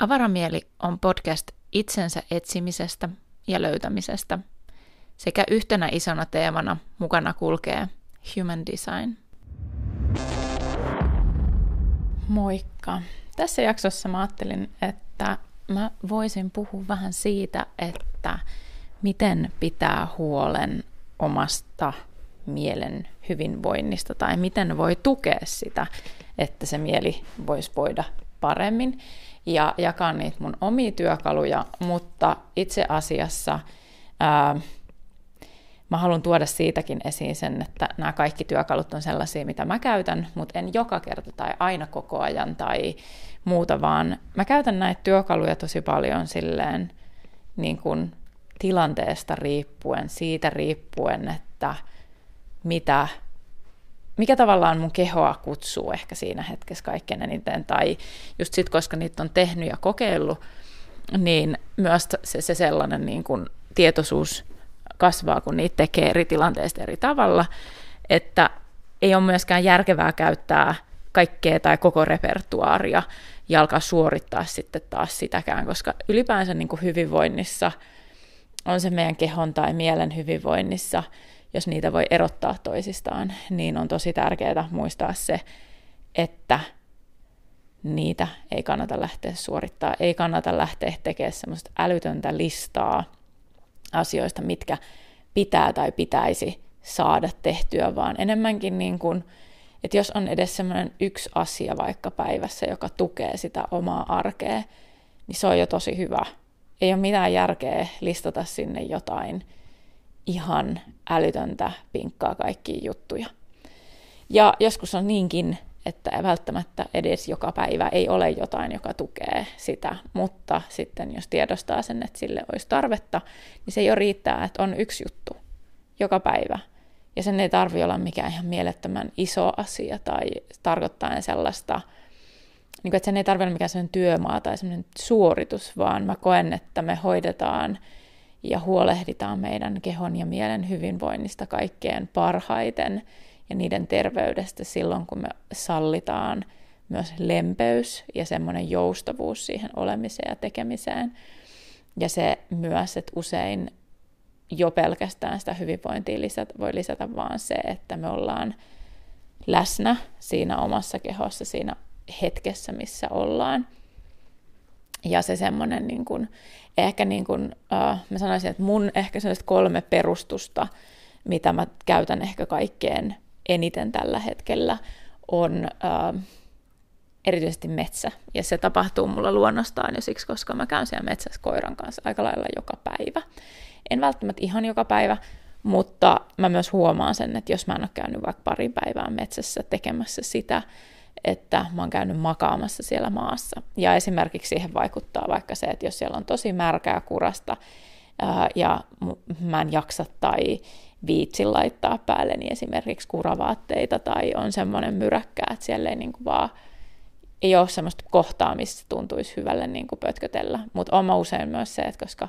Avaramieli on podcast itsensä etsimisestä ja löytämisestä sekä yhtenä isona teemana mukana kulkee Human Design. Moikka! Tässä jaksossa mä ajattelin, että mä voisin puhua vähän siitä, että miten pitää huolen omasta mielen hyvinvoinnista tai miten voi tukea sitä, että se mieli voisi voida paremmin ja jakaa niitä mun omia työkaluja, mutta itse asiassa ää, mä haluan tuoda siitäkin esiin sen, että nämä kaikki työkalut on sellaisia, mitä mä käytän, mutta en joka kerta tai aina koko ajan tai muuta, vaan mä käytän näitä työkaluja tosi paljon silleen niin kuin tilanteesta riippuen, siitä riippuen, että mitä mikä tavallaan mun kehoa kutsuu ehkä siinä hetkessä kaikkein eniten, tai just sit, koska niitä on tehnyt ja kokeillut, niin myös se, se sellainen niin kuin tietoisuus kasvaa, kun niitä tekee eri tilanteista eri tavalla, että ei ole myöskään järkevää käyttää kaikkea tai koko repertuaaria ja alkaa suorittaa sitten taas sitäkään, koska ylipäänsä niin kuin hyvinvoinnissa, on se meidän kehon tai mielen hyvinvoinnissa, jos niitä voi erottaa toisistaan, niin on tosi tärkeää muistaa se, että niitä ei kannata lähteä suorittaa, ei kannata lähteä tekemään semmoista älytöntä listaa asioista, mitkä pitää tai pitäisi saada tehtyä, vaan enemmänkin niin kuin, että jos on edes semmoinen yksi asia vaikka päivässä, joka tukee sitä omaa arkea, niin se on jo tosi hyvä. Ei ole mitään järkeä listata sinne jotain ihan älytöntä pinkkaa kaikkia juttuja. Ja joskus on niinkin, että välttämättä edes joka päivä ei ole jotain, joka tukee sitä, mutta sitten jos tiedostaa sen, että sille olisi tarvetta, niin se jo riittää, että on yksi juttu joka päivä. Ja sen ei tarvi olla mikään ihan mielettömän iso asia tai tarkoittaa sellaista, niin kuin, että sen ei tarvitse olla mikään sellainen työmaa tai sellainen suoritus, vaan mä koen, että me hoidetaan – ja huolehditaan meidän kehon ja mielen hyvinvoinnista kaikkein parhaiten ja niiden terveydestä silloin, kun me sallitaan myös lempeys ja semmoinen joustavuus siihen olemiseen ja tekemiseen. Ja se myös, että usein jo pelkästään sitä hyvinvointia lisätä, voi lisätä vaan se, että me ollaan läsnä siinä omassa kehossa, siinä hetkessä, missä ollaan. Ja se semmoinen niin kuin, ehkä niin kuin, uh, mä sanoisin, että mun ehkä sellaiset kolme perustusta, mitä mä käytän ehkä kaikkein eniten tällä hetkellä, on uh, erityisesti metsä. Ja se tapahtuu mulla luonnostaan jo siksi, koska mä käyn siellä metsässä koiran kanssa aika lailla joka päivä. En välttämättä ihan joka päivä, mutta mä myös huomaan sen, että jos mä en ole käynyt vaikka pari päivää metsässä tekemässä sitä, että mä oon käynyt makaamassa siellä maassa. Ja esimerkiksi siihen vaikuttaa vaikka se, että jos siellä on tosi märkää kurasta ää, ja mä en jaksa tai viitsi laittaa päälle niin esimerkiksi kuravaatteita tai on semmoinen myräkkä, että siellä ei niin kuin vaan ei ole semmoista kohtaa, missä tuntuisi hyvälle niin kuin pötkötellä. Mutta on usein myös se, että koska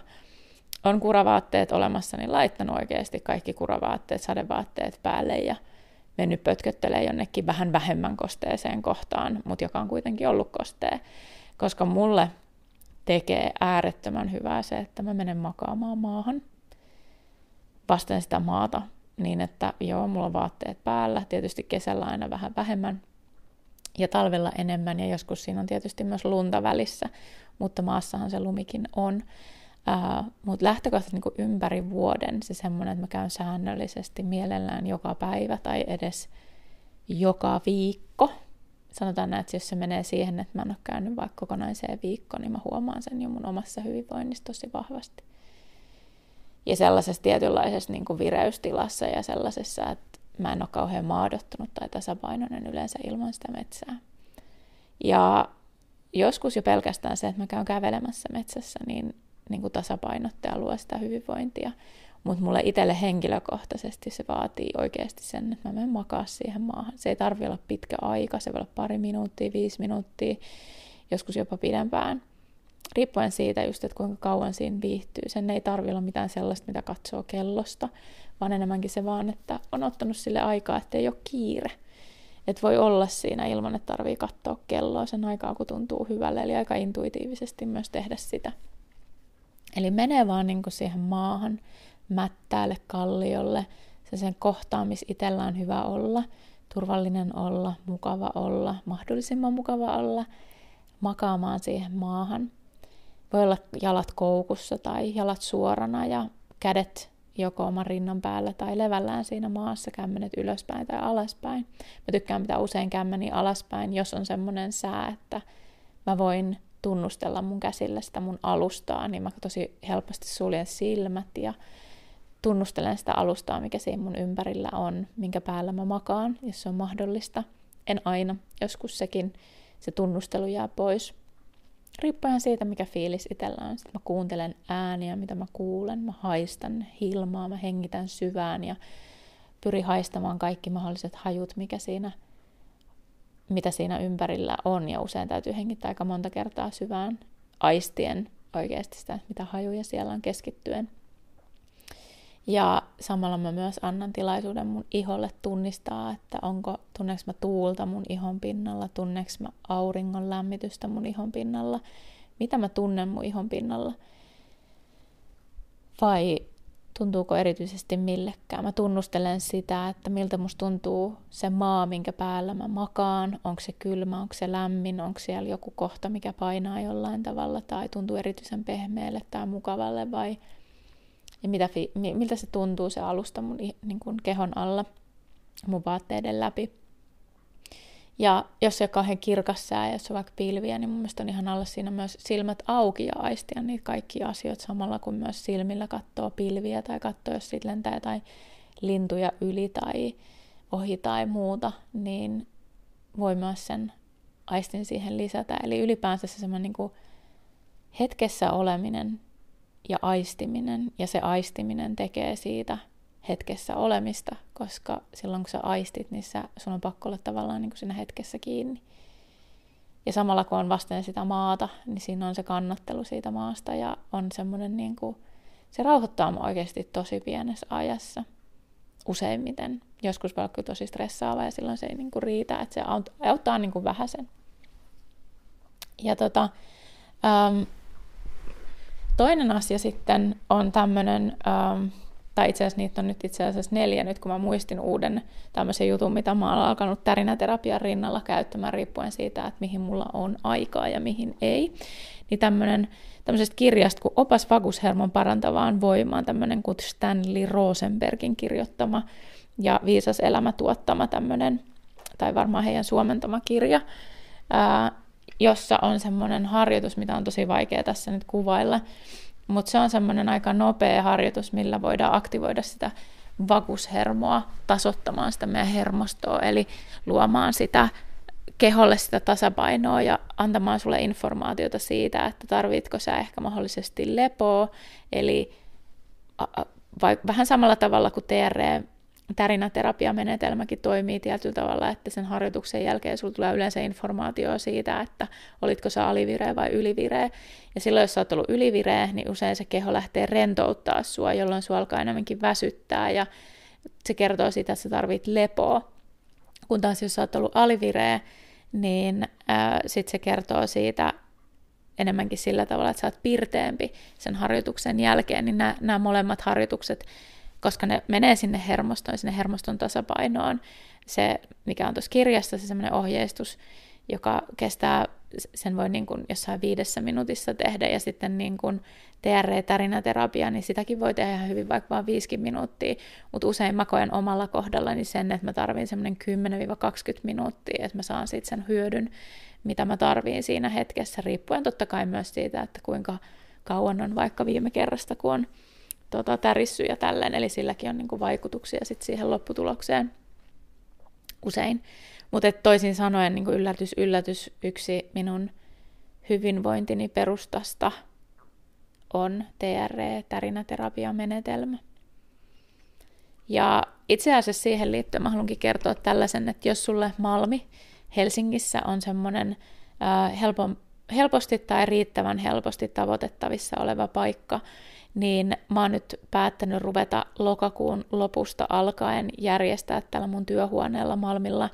on kuravaatteet olemassa, niin laittanut oikeasti kaikki kuravaatteet, sadevaatteet päälle ja mennyt pötköttelee jonnekin vähän vähemmän kosteeseen kohtaan, mutta joka on kuitenkin ollut kostee. Koska mulle tekee äärettömän hyvää se, että mä menen makaamaan maahan vasten sitä maata niin, että joo, mulla on vaatteet päällä, tietysti kesällä aina vähän vähemmän ja talvella enemmän ja joskus siinä on tietysti myös lunta välissä, mutta maassahan se lumikin on. Uh, Mutta lähtökohtaisesti niin ympäri vuoden se semmoinen, että mä käyn säännöllisesti mielellään joka päivä tai edes joka viikko. Sanotaan näin, että jos se menee siihen, että mä en ole käynyt vaikka kokonaiseen viikkoon, niin mä huomaan sen jo mun omassa hyvinvoinnissa tosi vahvasti. Ja sellaisessa tietynlaisessa niin kuin vireystilassa ja sellaisessa, että mä en ole kauhean maadottunut tai tasapainoinen yleensä ilman sitä metsää. Ja joskus jo pelkästään se, että mä käyn kävelemässä metsässä, niin niin kuin tasapainottaa ja luo sitä hyvinvointia. Mutta mulle itselle henkilökohtaisesti se vaatii oikeasti sen, että mä menen makaa siihen maahan. Se ei tarvi olla pitkä aika, se voi olla pari minuuttia, viisi minuuttia, joskus jopa pidempään. Riippuen siitä just, että kuinka kauan siinä viihtyy. Sen ei tarvi olla mitään sellaista, mitä katsoo kellosta, vaan enemmänkin se vaan, että on ottanut sille aikaa, että ei ole kiire. että voi olla siinä ilman, että tarvii katsoa kelloa sen aikaa, kun tuntuu hyvälle, eli aika intuitiivisesti myös tehdä sitä. Eli menee vaan niin kuin siihen maahan, mättäälle kalliolle, se sen kohtaan, missä itsellä on hyvä olla, turvallinen olla, mukava olla, mahdollisimman mukava olla, makaamaan siihen maahan. Voi olla jalat koukussa tai jalat suorana ja kädet joko oman rinnan päällä tai levällään siinä maassa, kämmenet ylöspäin tai alaspäin. Mä tykkään pitää usein kämmeni alaspäin, jos on semmoinen sää, että mä voin tunnustella mun käsillä sitä mun alustaa, niin mä tosi helposti suljen silmät ja tunnustelen sitä alustaa, mikä siinä mun ympärillä on, minkä päällä mä makaan, jos se on mahdollista. En aina, joskus sekin, se tunnustelu jää pois. Riippuen siitä, mikä fiilis itsellä on. Sitten mä kuuntelen ääniä, mitä mä kuulen, mä haistan hilmaa, mä hengitän syvään ja pyrin haistamaan kaikki mahdolliset hajut, mikä siinä, mitä siinä ympärillä on. Ja usein täytyy hengittää aika monta kertaa syvään aistien oikeasti sitä, mitä hajuja siellä on keskittyen – ja samalla mä myös annan tilaisuuden mun iholle tunnistaa, että onko, tunneeks mä tuulta mun ihon pinnalla, tunneeks mä auringon lämmitystä mun ihon pinnalla, mitä mä tunnen mun ihon pinnalla. Vai tuntuuko erityisesti millekään. Mä tunnustelen sitä, että miltä musta tuntuu se maa, minkä päällä mä makaan. Onko se kylmä, onko se lämmin, onko siellä joku kohta, mikä painaa jollain tavalla tai tuntuu erityisen pehmeälle tai mukavalle vai ja mitä miltä se tuntuu se alusta mun niin kuin kehon alla mun vaatteiden läpi. Ja jos se on kauhean kirkas sää ja jos on vaikka pilviä, niin mun mielestä on ihan alla siinä myös silmät auki ja aistia niitä kaikkia asioita samalla kun myös silmillä katsoo pilviä tai katsoo, jos siitä lentää tai lintuja yli tai ohi tai muuta, niin voi myös sen aistin siihen lisätä. Eli ylipäänsä se semmoinen niin hetkessä oleminen ja aistiminen, ja se aistiminen tekee siitä hetkessä olemista, koska silloin kun sä aistit, niin sä, sun on pakko olla tavallaan niin kuin siinä hetkessä kiinni. Ja samalla kun on vasten sitä maata, niin siinä on se kannattelu siitä maasta ja on semmoinen niin kuin, se rauhoittaa mua oikeasti tosi pienessä ajassa useimmiten. Joskus vaikka tosi stressaava ja silloin se ei niin kuin riitä, että se auttaa niin kuin vähäsen. Ja tota, ähm, Toinen asia sitten on tämmöinen, ähm, tai itse asiassa niitä on nyt itse asiassa neljä nyt, kun mä muistin uuden tämmöisen jutun, mitä mä olen alkanut tärinäterapian rinnalla käyttämään riippuen siitä, että mihin mulla on aikaa ja mihin ei. Niin tämmöinen, tämmöisestä kirjasta kuin Opas vagushermon parantavaan voimaan, tämmöinen kuin Stanley Rosenbergin kirjoittama ja Viisas elämä tuottama tämmöinen, tai varmaan heidän suomentama kirja, ää, jossa on semmoinen harjoitus, mitä on tosi vaikea tässä nyt kuvailla, mutta se on semmoinen aika nopea harjoitus, millä voidaan aktivoida sitä vakushermoa tasottamaan sitä meidän hermostoa, eli luomaan sitä keholle sitä tasapainoa ja antamaan sulle informaatiota siitä, että tarvitko sä ehkä mahdollisesti lepoa, eli vai, vähän samalla tavalla kuin TRE tärinäterapiamenetelmäkin toimii tietyllä tavalla, että sen harjoituksen jälkeen sulla tulee yleensä informaatio siitä, että olitko sä alivireä vai ylivireä. Ja silloin, jos sä oot ollut ylivireä, niin usein se keho lähtee rentouttaa sua, jolloin sua alkaa enemmänkin väsyttää ja se kertoo siitä, että sä tarvit lepoa. Kun taas jos sä oot ollut alivireä, niin sitten se kertoo siitä enemmänkin sillä tavalla, että sä oot pirteempi sen harjoituksen jälkeen, niin nämä molemmat harjoitukset koska ne menee sinne hermostoon, sinne hermoston tasapainoon. Se, mikä on tuossa kirjassa, se semmoinen ohjeistus, joka kestää, sen voi niin kuin jossain viidessä minuutissa tehdä, ja sitten niin kuin TRE-tärinäterapia, niin sitäkin voi tehdä ihan hyvin vaikka vain 5 minuuttia, mutta usein mä koen omalla kohdallani sen, että mä tarvin semmoinen 10-20 minuuttia, että mä saan siitä sen hyödyn, mitä mä tarviin siinä hetkessä, riippuen totta kai myös siitä, että kuinka kauan on vaikka viime kerrasta, kun on tota, tärissy ja tälleen, eli silläkin on niinku vaikutuksia sit siihen lopputulokseen usein. Mutta toisin sanoen niin yllätys, yllätys, yksi minun hyvinvointini perustasta on TRE, tärinäterapiamenetelmä. Ja itse asiassa siihen liittyen mä haluankin kertoa tällaisen, että jos sulle Malmi Helsingissä on semmoinen äh, helposti tai riittävän helposti tavoitettavissa oleva paikka, niin mä oon nyt päättänyt ruveta lokakuun lopusta alkaen järjestää tällä mun työhuoneella Malmilla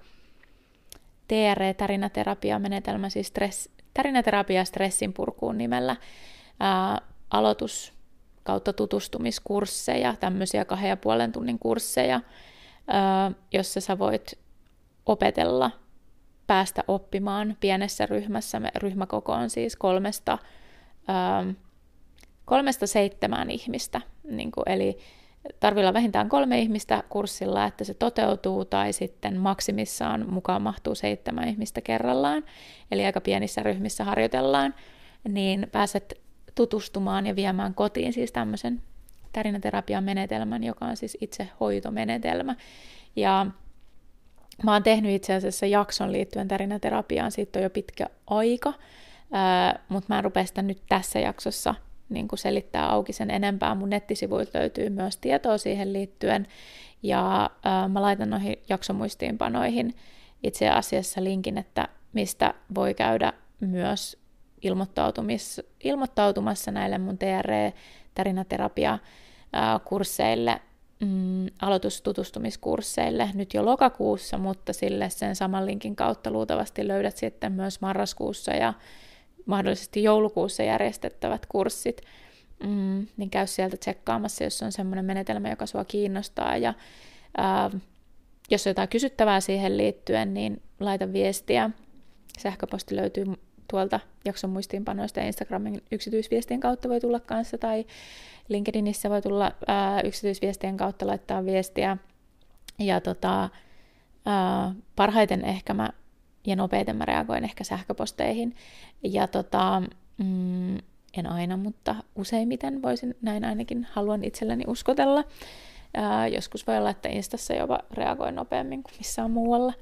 TRE-tärinäterapia-menetelmä, siis stress, tärinäterapia stressin purkuun nimellä, ää, aloitus kautta tutustumiskursseja, tämmöisiä kahden ja puolen tunnin kursseja, ää, jossa sä voit opetella, päästä oppimaan pienessä ryhmässä. Ryhmäkoko on siis kolmesta, ää, kolmesta seitsemään ihmistä, niin kuin, eli tarvii olla vähintään kolme ihmistä kurssilla, että se toteutuu, tai sitten maksimissaan mukaan mahtuu seitsemän ihmistä kerrallaan, eli aika pienissä ryhmissä harjoitellaan, niin pääset tutustumaan ja viemään kotiin siis tämmöisen tärinäterapian menetelmän, joka on siis itse hoitomenetelmä. Ja mä oon tehnyt itse asiassa jakson liittyen tärinäterapiaan, siitä on jo pitkä aika, mutta mä en rupea sitä nyt tässä jaksossa niin kuin selittää auki sen enempää. Mun nettisivuilta löytyy myös tietoa siihen liittyen, ja ää, mä laitan noihin jaksomuistiinpanoihin itse asiassa linkin, että mistä voi käydä myös ilmoittautumis, ilmoittautumassa näille mun TRE-tärinäterapia-kursseille, mm, aloitustutustumiskursseille nyt jo lokakuussa, mutta sille sen saman linkin kautta luultavasti löydät sitten myös marraskuussa ja mahdollisesti joulukuussa järjestettävät kurssit, mm, niin käy sieltä tsekkaamassa, jos on semmoinen menetelmä, joka sua kiinnostaa. Ja ää, jos on jotain kysyttävää siihen liittyen, niin laita viestiä. Sähköposti löytyy tuolta jakson muistiinpanoista ja Instagramin yksityisviestien kautta voi tulla kanssa, tai LinkedInissä voi tulla ää, yksityisviestien kautta laittaa viestiä. Ja tota, ää, parhaiten ehkä mä ja nopeiten mä reagoin ehkä sähköposteihin. Ja tota, mm, en aina, mutta useimmiten voisin, näin ainakin haluan itselleni uskotella. Ää, joskus voi olla, että Instassa jopa reagoin nopeammin kuin missään muualla.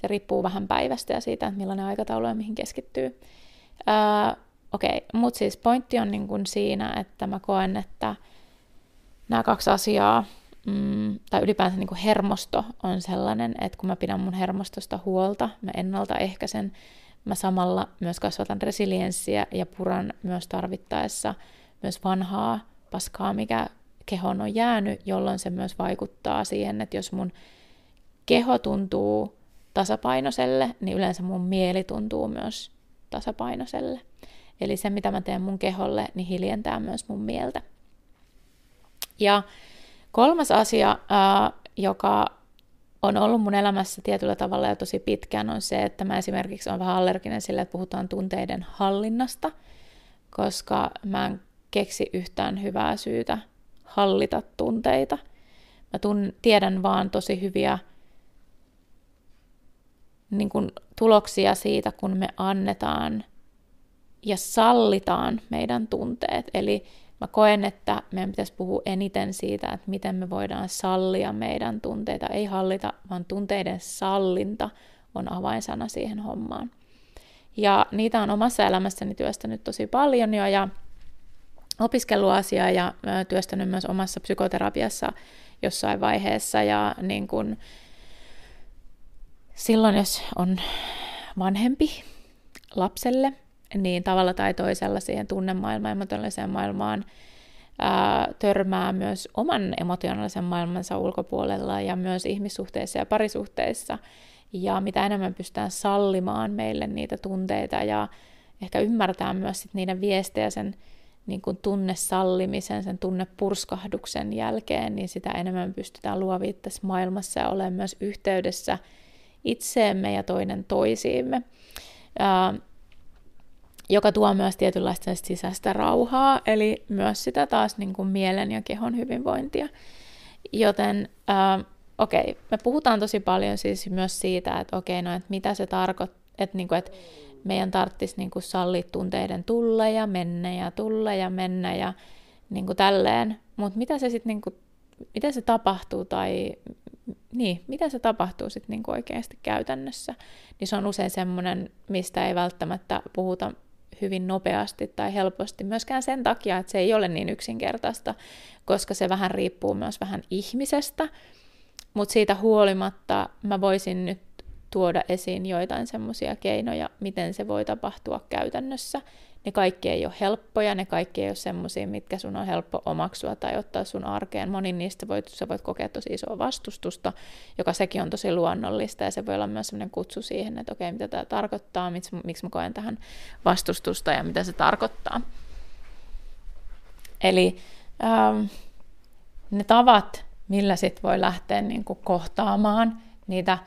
Se riippuu vähän päivästä ja siitä, että millainen aikataulu ja mihin keskittyy. Okei, okay, mutta siis pointti on niin kuin siinä, että mä koen, että nämä kaksi asiaa mm, tai ylipäänsä niin kuin hermosto on sellainen, että kun mä pidän mun hermostosta huolta, mä ennaltaehkäisen, mä samalla myös kasvatan resilienssiä ja puran myös tarvittaessa myös vanhaa paskaa, mikä kehon on jäänyt, jolloin se myös vaikuttaa siihen, että jos mun keho tuntuu tasapainoiselle, niin yleensä mun mieli tuntuu myös tasapainoiselle. Eli se, mitä mä teen mun keholle, niin hiljentää myös mun mieltä. Ja Kolmas asia, ää, joka on ollut mun elämässä tietyllä tavalla jo tosi pitkään, on se, että mä esimerkiksi olen vähän allerginen sille, että puhutaan tunteiden hallinnasta, koska mä en keksi yhtään hyvää syytä hallita tunteita. Mä tun, tiedän vaan tosi hyviä niin kun, tuloksia siitä, kun me annetaan ja sallitaan meidän tunteet. Eli Mä koen, että meidän pitäisi puhua eniten siitä, että miten me voidaan sallia meidän tunteita. Ei hallita, vaan tunteiden sallinta on avainsana siihen hommaan. Ja niitä on omassa elämässäni työstänyt tosi paljon jo ja opiskellut asiaa ja työstänyt myös omassa psykoterapiassa jossain vaiheessa. Ja niin kun, silloin, jos on vanhempi lapselle, niin tavalla tai toisella siihen tunnemaailmaan, emotionaaliseen maailmaan ää, törmää myös oman emotionaalisen maailmansa ulkopuolella ja myös ihmissuhteissa ja parisuhteissa. Ja mitä enemmän pystytään sallimaan meille niitä tunteita ja ehkä ymmärtää myös sit niiden viestejä sen niin kuin tunnesallimisen, sen tunnepurskahduksen jälkeen, niin sitä enemmän pystytään luovia tässä maailmassa ja olemaan myös yhteydessä itseemme ja toinen toisiimme joka tuo myös tietynlaista sisäistä rauhaa, eli myös sitä taas niin kuin mielen ja kehon hyvinvointia. Joten äh, okei, okay, me puhutaan tosi paljon siis myös siitä, että okei, okay, no, että mitä se tarkoittaa, että, niin että meidän tarvitsisi niin kuin sallia tunteiden tulla ja mennä ja tulla ja mennä ja niin kuin tälleen, mutta mitä se sitten niin miten se tapahtuu tai niin, mitä se tapahtuu sitten niin oikeasti käytännössä, niin se on usein semmoinen, mistä ei välttämättä puhuta hyvin nopeasti tai helposti, myöskään sen takia, että se ei ole niin yksinkertaista, koska se vähän riippuu myös vähän ihmisestä, mutta siitä huolimatta mä voisin nyt tuoda esiin joitain semmoisia keinoja, miten se voi tapahtua käytännössä. Ne kaikki ei ole helppoja, ne kaikki ei ole semmoisia, mitkä sun on helppo omaksua tai ottaa sun arkeen. Moni niistä voit, sä voit kokea tosi isoa vastustusta, joka sekin on tosi luonnollista ja se voi olla myös semmoinen kutsu siihen, että okei, mitä tämä tarkoittaa, miksi, miksi mä koen tähän vastustusta ja mitä se tarkoittaa. Eli ähm, ne tavat, millä sit voi lähteä niin kuin kohtaamaan niitä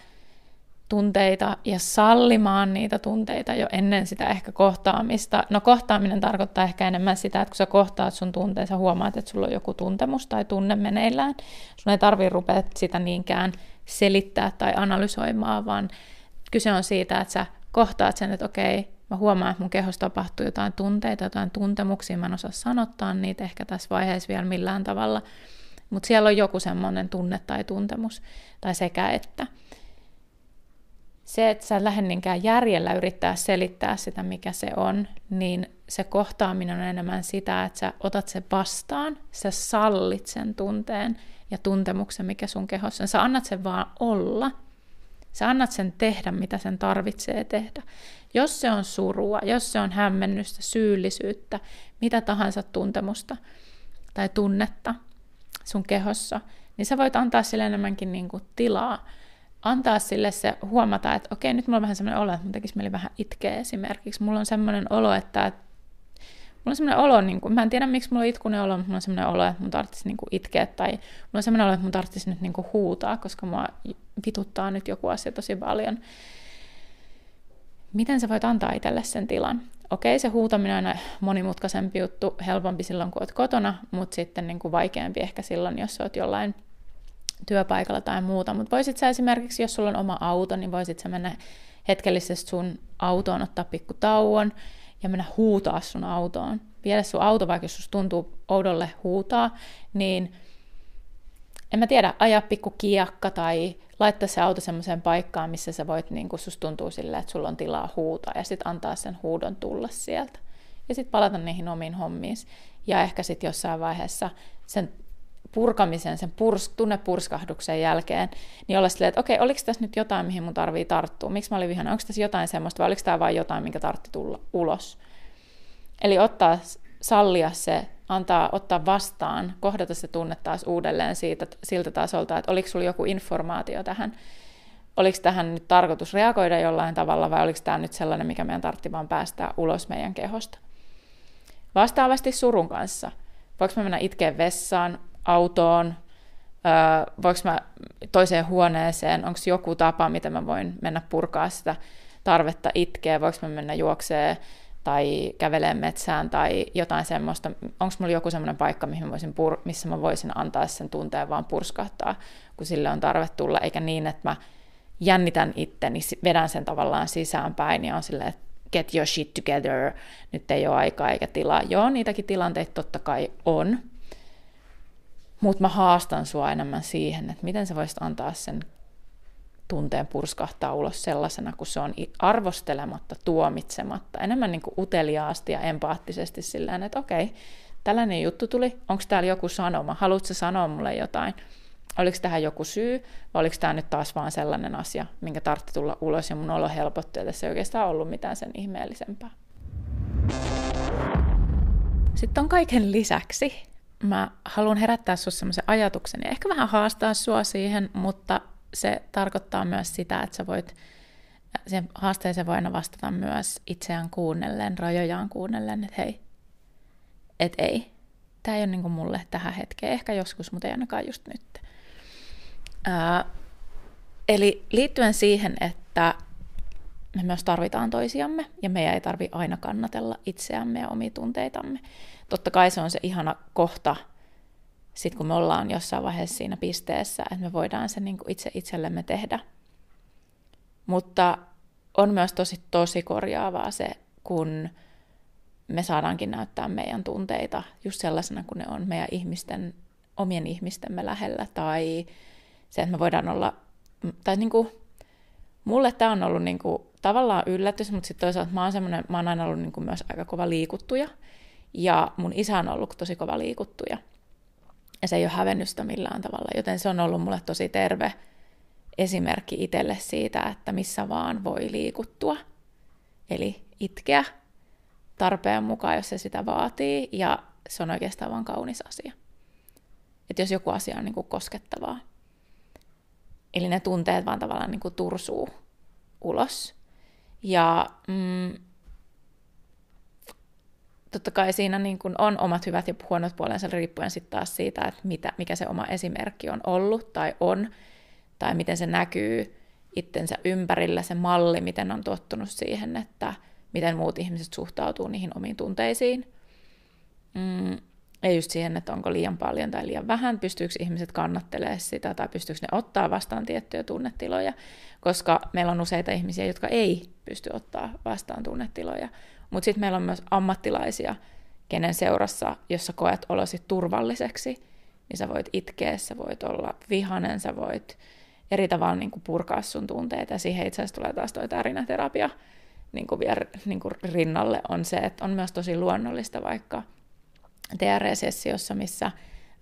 tunteita ja sallimaan niitä tunteita jo ennen sitä ehkä kohtaamista. No kohtaaminen tarkoittaa ehkä enemmän sitä, että kun sä kohtaat sun tunteen, sä huomaat, että sulla on joku tuntemus tai tunne meneillään. Sun ei tarvii rupea sitä niinkään selittää tai analysoimaan, vaan kyse on siitä, että sä kohtaat sen, että okei, mä huomaan, että mun kehossa tapahtuu jotain tunteita, jotain tuntemuksia, mä en osaa sanottaa niitä ehkä tässä vaiheessa vielä millään tavalla, mutta siellä on joku semmoinen tunne tai tuntemus, tai sekä että se, että sä lähden niinkään järjellä yrittää selittää sitä, mikä se on, niin se kohtaaminen on enemmän sitä, että sä otat sen vastaan, sä sallit sen tunteen ja tuntemuksen, mikä sun kehossa on. Sä annat sen vaan olla. Sä annat sen tehdä, mitä sen tarvitsee tehdä. Jos se on surua, jos se on hämmennystä, syyllisyyttä, mitä tahansa tuntemusta tai tunnetta sun kehossa, niin sä voit antaa sille enemmänkin niin kuin tilaa antaa sille se huomata, että okei, nyt mulla on vähän semmoinen olo, että mun tekisi mieli vähän itkeä esimerkiksi. Mulla on semmoinen olo, että Mulla on semmoinen olo, niin kuin, mä en tiedä miksi mulla on itkunen olo, mutta mulla on semmoinen olo, että mun tarvitsisi niin kuin itkeä, tai mulla on semmoinen olo, että mun tarvitsisi nyt niin kuin huutaa, koska mua vituttaa nyt joku asia tosi paljon. Miten sä voit antaa itselle sen tilan? Okei, se huutaminen on aina monimutkaisempi juttu, helpompi silloin, kun oot kotona, mutta sitten niin kuin vaikeampi ehkä silloin, jos oot jollain työpaikalla tai muuta, mutta voisit sä esimerkiksi, jos sulla on oma auto, niin voisit sä mennä hetkellisesti sun autoon, ottaa pikku tauon ja mennä huutaa sun autoon. Viedä sun auto, vaikka jos tuntuu oudolle huutaa, niin en mä tiedä, ajaa pikku kiakka tai laittaa se auto semmoiseen paikkaan, missä sä voit, niin kun sus tuntuu silleen, että sulla on tilaa huutaa ja sitten antaa sen huudon tulla sieltä. Ja sitten palata niihin omiin hommiin. Ja ehkä sitten jossain vaiheessa sen purkamisen, sen purs, tunnepurskahduksen jälkeen, niin olla silleen, että okei, oliko tässä nyt jotain, mihin mun tarvii tarttua? Miksi mä olin vihainen? Onko tässä jotain semmoista vai oliko tämä vain jotain, minkä tartti tulla ulos? Eli ottaa, sallia se, antaa ottaa vastaan, kohdata se tunne taas uudelleen siitä, siltä tasolta, että oliko sulla joku informaatio tähän, oliko tähän nyt tarkoitus reagoida jollain tavalla vai oliko tämä nyt sellainen, mikä meidän tartti vaan päästää ulos meidän kehosta. Vastaavasti surun kanssa. Voinko mä mennä itkeen vessaan? Autoon, voiko mä toiseen huoneeseen, onko joku tapa, miten mä voin mennä purkaa sitä tarvetta itkeä, voiko mä mennä juokseen tai kävelee metsään tai jotain semmoista, onko mulla joku semmoinen paikka, mihin mä voisin pur- missä mä voisin antaa sen tunteen vaan purskahtaa, kun sille on tarve tulla, eikä niin, että mä jännitän itteni, vedän sen tavallaan sisäänpäin ja on silleen, että get your shit together, nyt ei ole aikaa eikä tilaa. Joo, niitäkin tilanteita totta kai on, mutta mä haastan sua enemmän siihen, että miten sä voisit antaa sen tunteen purskahtaa ulos sellaisena, kun se on arvostelematta, tuomitsematta, enemmän niin kuin uteliaasti ja empaattisesti sillä että okei, tällainen juttu tuli, onko täällä joku sanoma, haluatko sanoa mulle jotain, oliko tähän joku syy, vai oliko tämä nyt taas vaan sellainen asia, minkä tarvitsi tulla ulos ja mun olo helpottui, että tässä ei oikeastaan ollut mitään sen ihmeellisempää. Sitten on kaiken lisäksi mä haluan herättää sinussa semmoisen ajatuksen ja ehkä vähän haastaa sua siihen, mutta se tarkoittaa myös sitä, että sä voit, sen haasteeseen voi aina vastata myös itseään kuunnellen, rajojaan kuunnellen, että hei, et ei, tämä ei ole niin mulle tähän hetkeen, ehkä joskus, mutta ei ainakaan just nyt. Ää, eli liittyen siihen, että me myös tarvitaan toisiamme ja meidän ei tarvi aina kannatella itseämme ja omia tunteitamme, totta kai se on se ihana kohta, sitten kun me ollaan jossain vaiheessa siinä pisteessä, että me voidaan se niin itse itsellemme tehdä. Mutta on myös tosi tosi korjaavaa se, kun me saadaankin näyttää meidän tunteita just sellaisena kuin ne on meidän ihmisten, omien ihmistemme lähellä, tai se, että me voidaan olla, tai niin kuin, mulle tämä on ollut niin kuin, tavallaan yllätys, mutta sitten toisaalta mä oon, mä oon aina ollut niin kuin myös aika kova liikuttuja, ja mun isä on ollut tosi kova liikuttuja. Ja se ei ole hävennyt sitä millään tavalla, joten se on ollut mulle tosi terve esimerkki itselle siitä, että missä vaan voi liikuttua. Eli itkeä tarpeen mukaan, jos se sitä vaatii, ja se on oikeastaan vain kaunis asia. Että jos joku asia on niin kuin koskettavaa. Eli ne tunteet vaan tavallaan niin kuin tursuu ulos. Ja mm, totta kai siinä niin kuin on omat hyvät ja huonot puolensa riippuen sitten taas siitä, että mitä, mikä se oma esimerkki on ollut tai on, tai miten se näkyy itsensä ympärillä, se malli, miten on tottunut siihen, että miten muut ihmiset suhtautuu niihin omiin tunteisiin. Mm, ei just siihen, että onko liian paljon tai liian vähän, pystyykö ihmiset kannattelemaan sitä tai pystyykö ne ottaa vastaan tiettyjä tunnetiloja, koska meillä on useita ihmisiä, jotka ei pysty ottaa vastaan tunnetiloja. Mutta sitten meillä on myös ammattilaisia, kenen seurassa, jos sä koet olosi turvalliseksi, niin sä voit itkeä, sä voit olla vihanen, sä voit eri tavalla niin kuin purkaa sun tunteita. Ja siihen itse asiassa tulee taas toi tarinaterapia niin kuin vielä niin kuin rinnalle, on se, että on myös tosi luonnollista vaikka TRE-sessiossa, missä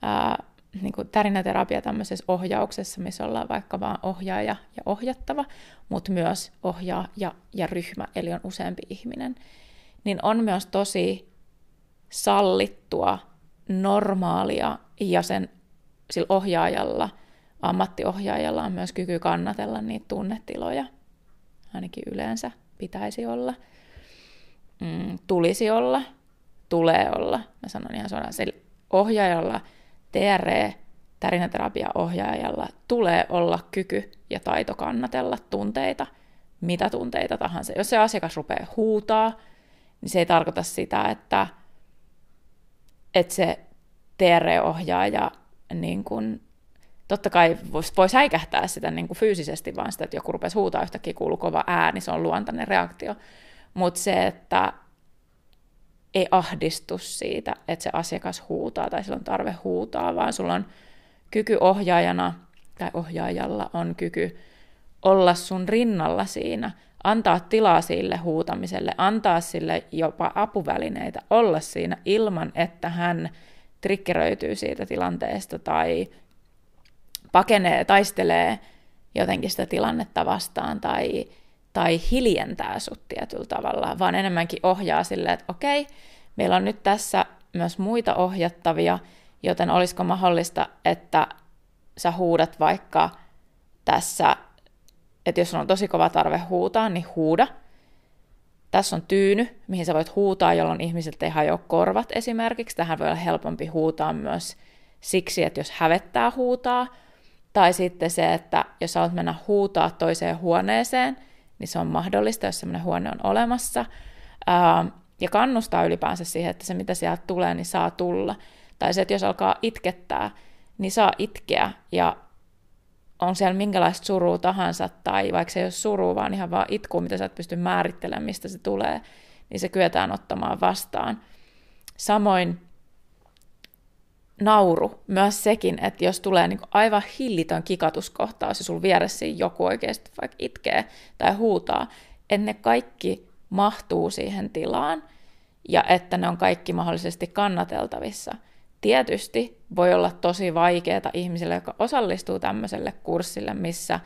ää, niin kuin tarinaterapia tämmöisessä ohjauksessa, missä ollaan vaikka vaan ohjaaja ja ohjattava, mutta myös ohjaaja ja ryhmä, eli on useampi ihminen, niin on myös tosi sallittua, normaalia ja sen sillä ohjaajalla, ammattiohjaajalla on myös kyky kannatella niitä tunnetiloja. Ainakin yleensä pitäisi olla. Mm, tulisi olla, tulee olla. Mä sanon ihan suoraan, sillä ohjaajalla, TRE, tarinaterapia-ohjaajalla tulee olla kyky ja taito kannatella tunteita, mitä tunteita tahansa. Jos se asiakas rupeaa huutaa, niin se ei tarkoita sitä, että, että se TR-ohjaaja niin kuin, totta kai voi, voi säikähtää sitä niin kuin fyysisesti, vaan sitä, että joku rupesi huutaa yhtäkkiä kuuluu kova ääni, se on luontainen reaktio. Mutta se, että ei ahdistu siitä, että se asiakas huutaa tai sillä on tarve huutaa, vaan sulla on kyky ohjaajana tai ohjaajalla on kyky olla sun rinnalla siinä, antaa tilaa sille huutamiselle, antaa sille jopa apuvälineitä olla siinä ilman, että hän trikkeröityy siitä tilanteesta tai pakenee, taistelee jotenkin sitä tilannetta vastaan tai, tai hiljentää sut tietyllä tavalla, vaan enemmänkin ohjaa silleen, että okei, meillä on nyt tässä myös muita ohjattavia, joten olisiko mahdollista, että sä huudat vaikka tässä että jos on tosi kova tarve huutaa, niin huuda. Tässä on tyyny, mihin sä voit huutaa, jolloin ihmisiltä ei hajoa korvat esimerkiksi. Tähän voi olla helpompi huutaa myös siksi, että jos hävettää huutaa, tai sitten se, että jos sä mennä huutaa toiseen huoneeseen, niin se on mahdollista, jos semmoinen huone on olemassa. ja kannustaa ylipäänsä siihen, että se mitä sieltä tulee, niin saa tulla. Tai se, että jos alkaa itkettää, niin saa itkeä ja on siellä minkälaista surua tahansa, tai vaikka se ei ole suru, vaan ihan vaan itku, mitä sä et pysty määrittelemään, mistä se tulee, niin se kyetään ottamaan vastaan. Samoin nauru, myös sekin, että jos tulee niin aivan hillitön kikatuskohtaus ja sulla vieressä joku oikeasti vaikka itkee tai huutaa, että ne kaikki mahtuu siihen tilaan ja että ne on kaikki mahdollisesti kannateltavissa – Tietysti voi olla tosi vaikeaa ihmisille, jotka osallistuu tämmöiselle kurssille, missä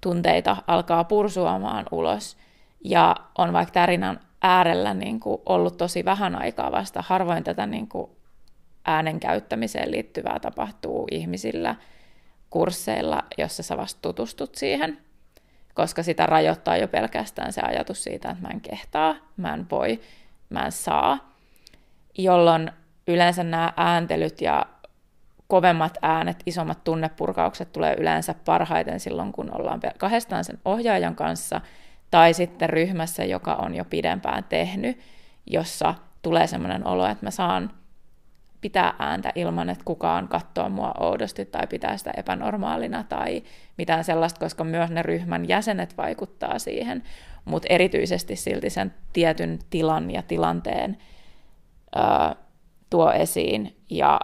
tunteita alkaa pursuamaan ulos ja on vaikka tarinan äärellä niin kuin ollut tosi vähän aikaa vasta. Harvoin tätä niin kuin äänen käyttämiseen liittyvää tapahtuu ihmisillä kursseilla, jossa sä vasta tutustut siihen, koska sitä rajoittaa jo pelkästään se ajatus siitä, että mä en kehtaa, mä en voi, mä en saa, jolloin yleensä nämä ääntelyt ja kovemmat äänet, isommat tunnepurkaukset tulee yleensä parhaiten silloin, kun ollaan kahdestaan sen ohjaajan kanssa tai sitten ryhmässä, joka on jo pidempään tehnyt, jossa tulee sellainen olo, että mä saan pitää ääntä ilman, että kukaan katsoo mua oudosti tai pitää sitä epänormaalina tai mitään sellaista, koska myös ne ryhmän jäsenet vaikuttaa siihen, mutta erityisesti silti sen tietyn tilan ja tilanteen ää, tuo esiin ja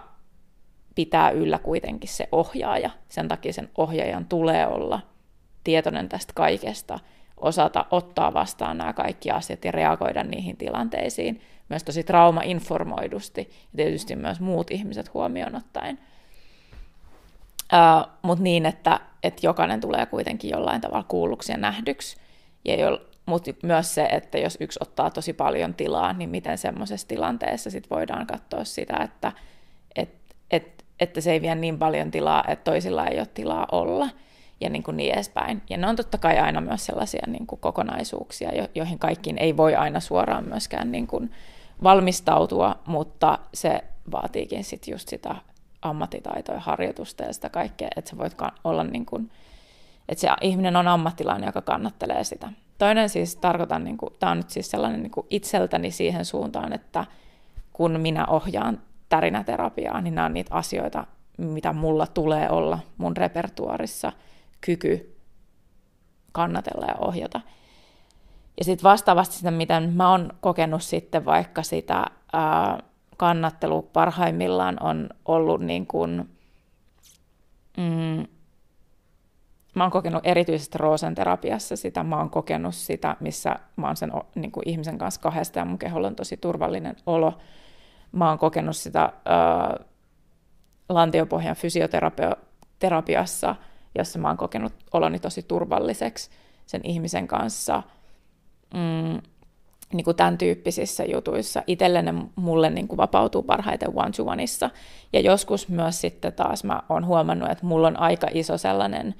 pitää yllä kuitenkin se ohjaaja. Sen takia sen ohjaajan tulee olla tietoinen tästä kaikesta, osata ottaa vastaan nämä kaikki asiat ja reagoida niihin tilanteisiin myös tosi trauma-informoidusti ja tietysti myös muut ihmiset huomioon ottaen. Uh, Mutta niin, että, että jokainen tulee kuitenkin jollain tavalla kuulluksi ja nähdyksi. Ja jo, mutta myös se, että jos yksi ottaa tosi paljon tilaa, niin miten semmoisessa tilanteessa sit voidaan katsoa sitä, että et, et, että se ei vie niin paljon tilaa, että toisilla ei ole tilaa olla ja niin, kuin niin edespäin. Ja ne on totta kai aina myös sellaisia niin kuin kokonaisuuksia, jo, joihin kaikkiin ei voi aina suoraan myöskään niin kuin valmistautua, mutta se vaatiikin sit just sitä ammattitaitoa ja harjoitusta ja sitä kaikkea, että sä voit olla niin kuin, että se ihminen on ammattilainen, joka kannattelee sitä. Toinen siis tarkoitan, niin kuin, tämä on nyt siis sellainen niin kuin itseltäni siihen suuntaan, että kun minä ohjaan tärinäterapiaa, niin nämä on niitä asioita, mitä mulla tulee olla mun repertuarissa, kyky kannatella ja ohjata. Ja sitten vastaavasti sitä, miten mä oon kokenut sitten vaikka sitä ää, kannattelu parhaimmillaan on ollut niin kuin, mm, mä oon kokenut erityisesti roosen terapiassa sitä, mä oon kokenut sitä, missä mä oon sen niin kuin ihmisen kanssa kahdesta ja mun keholla on tosi turvallinen olo. Mä oon kokenut sitä äh, lantiopohjan fysioterapiassa, jossa mä oon kokenut oloni tosi turvalliseksi sen ihmisen kanssa. Mm, niin kuin tämän tyyppisissä jutuissa. Itselleni mulle niin kuin vapautuu parhaiten one-to-oneissa. Ja joskus myös sitten taas mä oon huomannut, että mulla on aika iso sellainen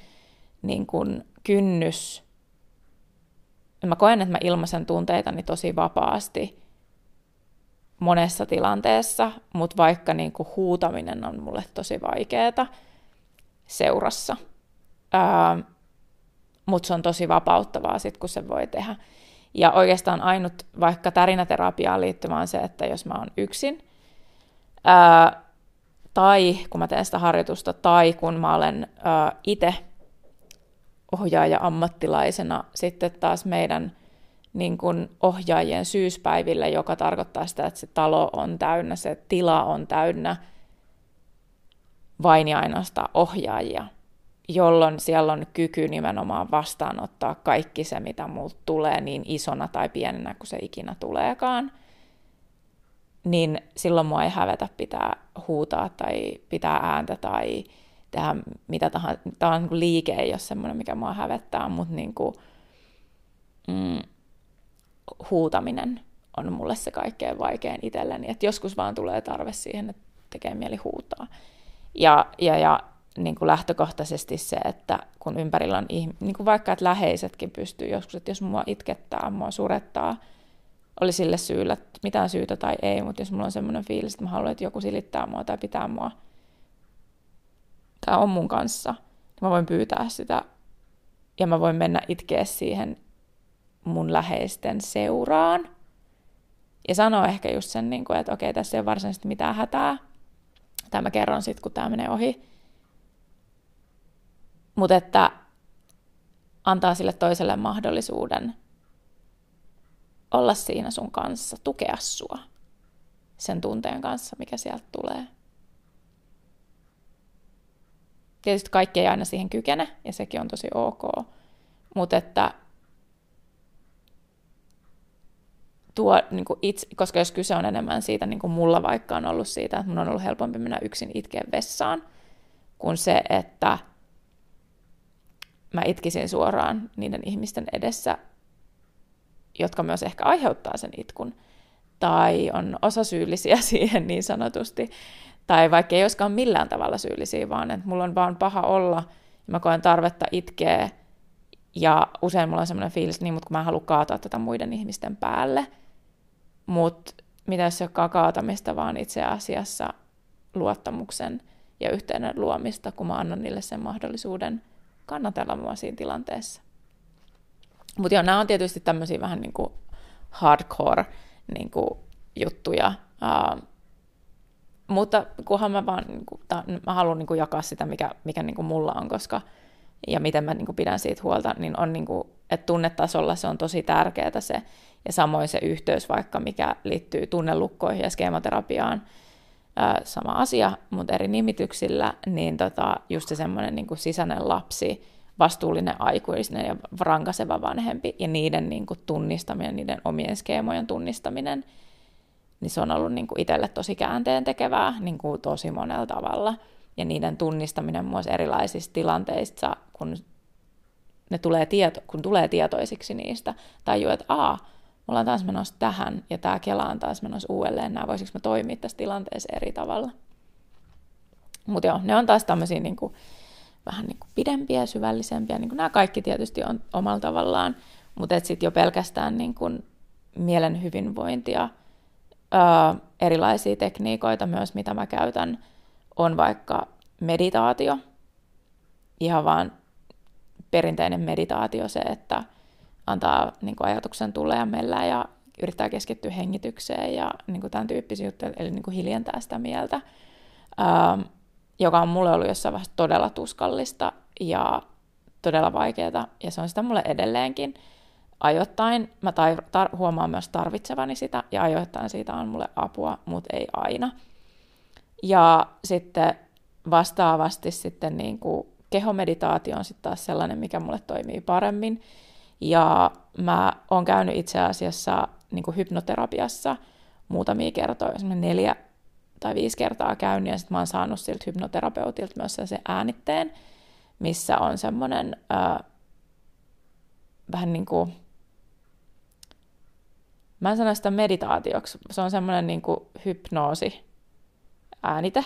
niin kuin kynnys. Mä koen, että mä ilmaisen tunteitani tosi vapaasti monessa tilanteessa, mutta vaikka niin kuin huutaminen on mulle tosi vaikeaa seurassa. mutta se on tosi vapauttavaa sit, kun se voi tehdä. Ja oikeastaan ainut vaikka tärinäterapiaan liittyvä on se, että jos mä oon yksin, ää, tai kun mä teen sitä harjoitusta, tai kun mä olen itse ohjaaja ammattilaisena sitten taas meidän niin kuin ohjaajien syyspäivillä, joka tarkoittaa sitä, että se talo on täynnä, se tila on täynnä vain ja ainoastaan ohjaajia, jolloin siellä on kyky nimenomaan vastaanottaa kaikki se, mitä multa tulee niin isona tai pienenä kuin se ikinä tuleekaan, niin silloin mua ei hävetä pitää huutaa tai pitää ääntä tai tehdä mitä tahansa. Tämä on niin liike, ei ole semmoinen, mikä mua hävettää, mutta niin kuin, mm, huutaminen on mulle se kaikkein vaikein itselleni. Et joskus vaan tulee tarve siihen, että tekee mieli huutaa. Ja, ja, ja niin kuin lähtökohtaisesti se, että kun ympärillä on ihmisiä, niin kuin vaikka että läheisetkin pystyy joskus, että jos mua itkettää, mua surettaa, oli sille syyllä mitään syytä tai ei, mutta jos mulla on semmoinen fiilis, että mä haluan, että joku silittää mua tai pitää mua tai on mun kanssa, mä voin pyytää sitä ja mä voin mennä itkeä siihen mun läheisten seuraan. Ja sanoa ehkä just sen, niin kuin, että okei, tässä ei ole varsinaisesti mitään hätää. Tai mä kerron sitten, kun tämä menee ohi. Mutta että antaa sille toiselle mahdollisuuden olla siinä sun kanssa, tukea sua sen tunteen kanssa, mikä sieltä tulee. Tietysti kaikki ei aina siihen kykene, ja sekin on tosi ok. Mutta että tuo, niin kuin itse, koska jos kyse on enemmän siitä, niin kuin mulla vaikka on ollut siitä, että mun on ollut helpompi mennä yksin itkeen vessaan, kuin se, että mä itkisin suoraan niiden ihmisten edessä, jotka myös ehkä aiheuttaa sen itkun, tai on osasyyllisiä siihen niin sanotusti, tai vaikka ei olisikaan millään tavalla syyllisiä, vaan että mulla on vaan paha olla, ja mä koen tarvetta itkeä, ja usein mulla on semmoinen fiilis, niin, mutta kun mä en halua kaataa tätä muiden ihmisten päälle, mutta mitä jos se olekaan kaatamista, vaan itse asiassa luottamuksen ja yhteyden luomista, kun mä annan niille sen mahdollisuuden kannatella mua siinä tilanteessa. Mutta joo, nämä on tietysti tämmöisiä vähän niin kuin hardcore niin kuin juttuja, mutta kunhan mä vaan, niin kuin, ta, mä haluan niin kuin jakaa sitä, mikä, mikä niin kuin mulla on, koska ja miten mä niin kuin pidän siitä huolta, niin on niin kuin, että tunnetasolla se on tosi tärkeää se, ja samoin se yhteys vaikka, mikä liittyy tunnelukkoihin ja skeematerapiaan, ää, sama asia, mutta eri nimityksillä, niin tota, just se semmoinen niin sisäinen lapsi, vastuullinen aikuinen ja rankaseva vanhempi, ja niiden niin kuin, tunnistaminen, niiden omien skeemojen tunnistaminen – niin se on ollut niin kuin itselle tosi käänteen tekevää niin kuin tosi monella tavalla. ja niiden tunnistaminen myös erilaisissa tilanteissa, kun, ne tulee tieto, kun tulee tietoisiksi niistä, tajuu, että aa, me ollaan taas menossa tähän ja tämä Kela on taas menossa uudelleen, nämä voisiko me toimia tässä tilanteessa eri tavalla. Mutta joo, ne on taas tämmöisiä niin kuin, vähän niin kuin pidempiä, syvällisempiä, niin kuin nämä kaikki tietysti on omalla tavallaan, mutta sitten jo pelkästään niin kuin mielen hyvinvointia, ää, erilaisia tekniikoita myös, mitä mä käytän, on vaikka meditaatio, ihan vaan perinteinen meditaatio se, että antaa niin kuin ajatuksen tulla ja mellä ja yrittää keskittyä hengitykseen ja niin kuin tämän tyyppisiä juttuja, eli niin kuin hiljentää sitä mieltä, ää, joka on mulle ollut jossain vaiheessa todella tuskallista ja todella vaikeaa, ja se on sitä mulle edelleenkin. Ajoittain mä tar- tar- huomaan myös tarvitsevani sitä, ja ajoittain siitä on mulle apua, mutta ei aina. Ja sitten vastaavasti sitten niin kuin kehomeditaatio on sitten taas sellainen, mikä mulle toimii paremmin. Ja mä oon käynyt itse asiassa niin kuin hypnoterapiassa muutamia kertoja, neljä tai viisi kertaa käynyt, ja sitten mä oon saanut siltä hypnoterapeutilta myös sen äänitteen, missä on semmoinen äh, vähän niin kuin, mä en sano sitä meditaatioksi, se on semmoinen niin kuin hypnoosi äänite,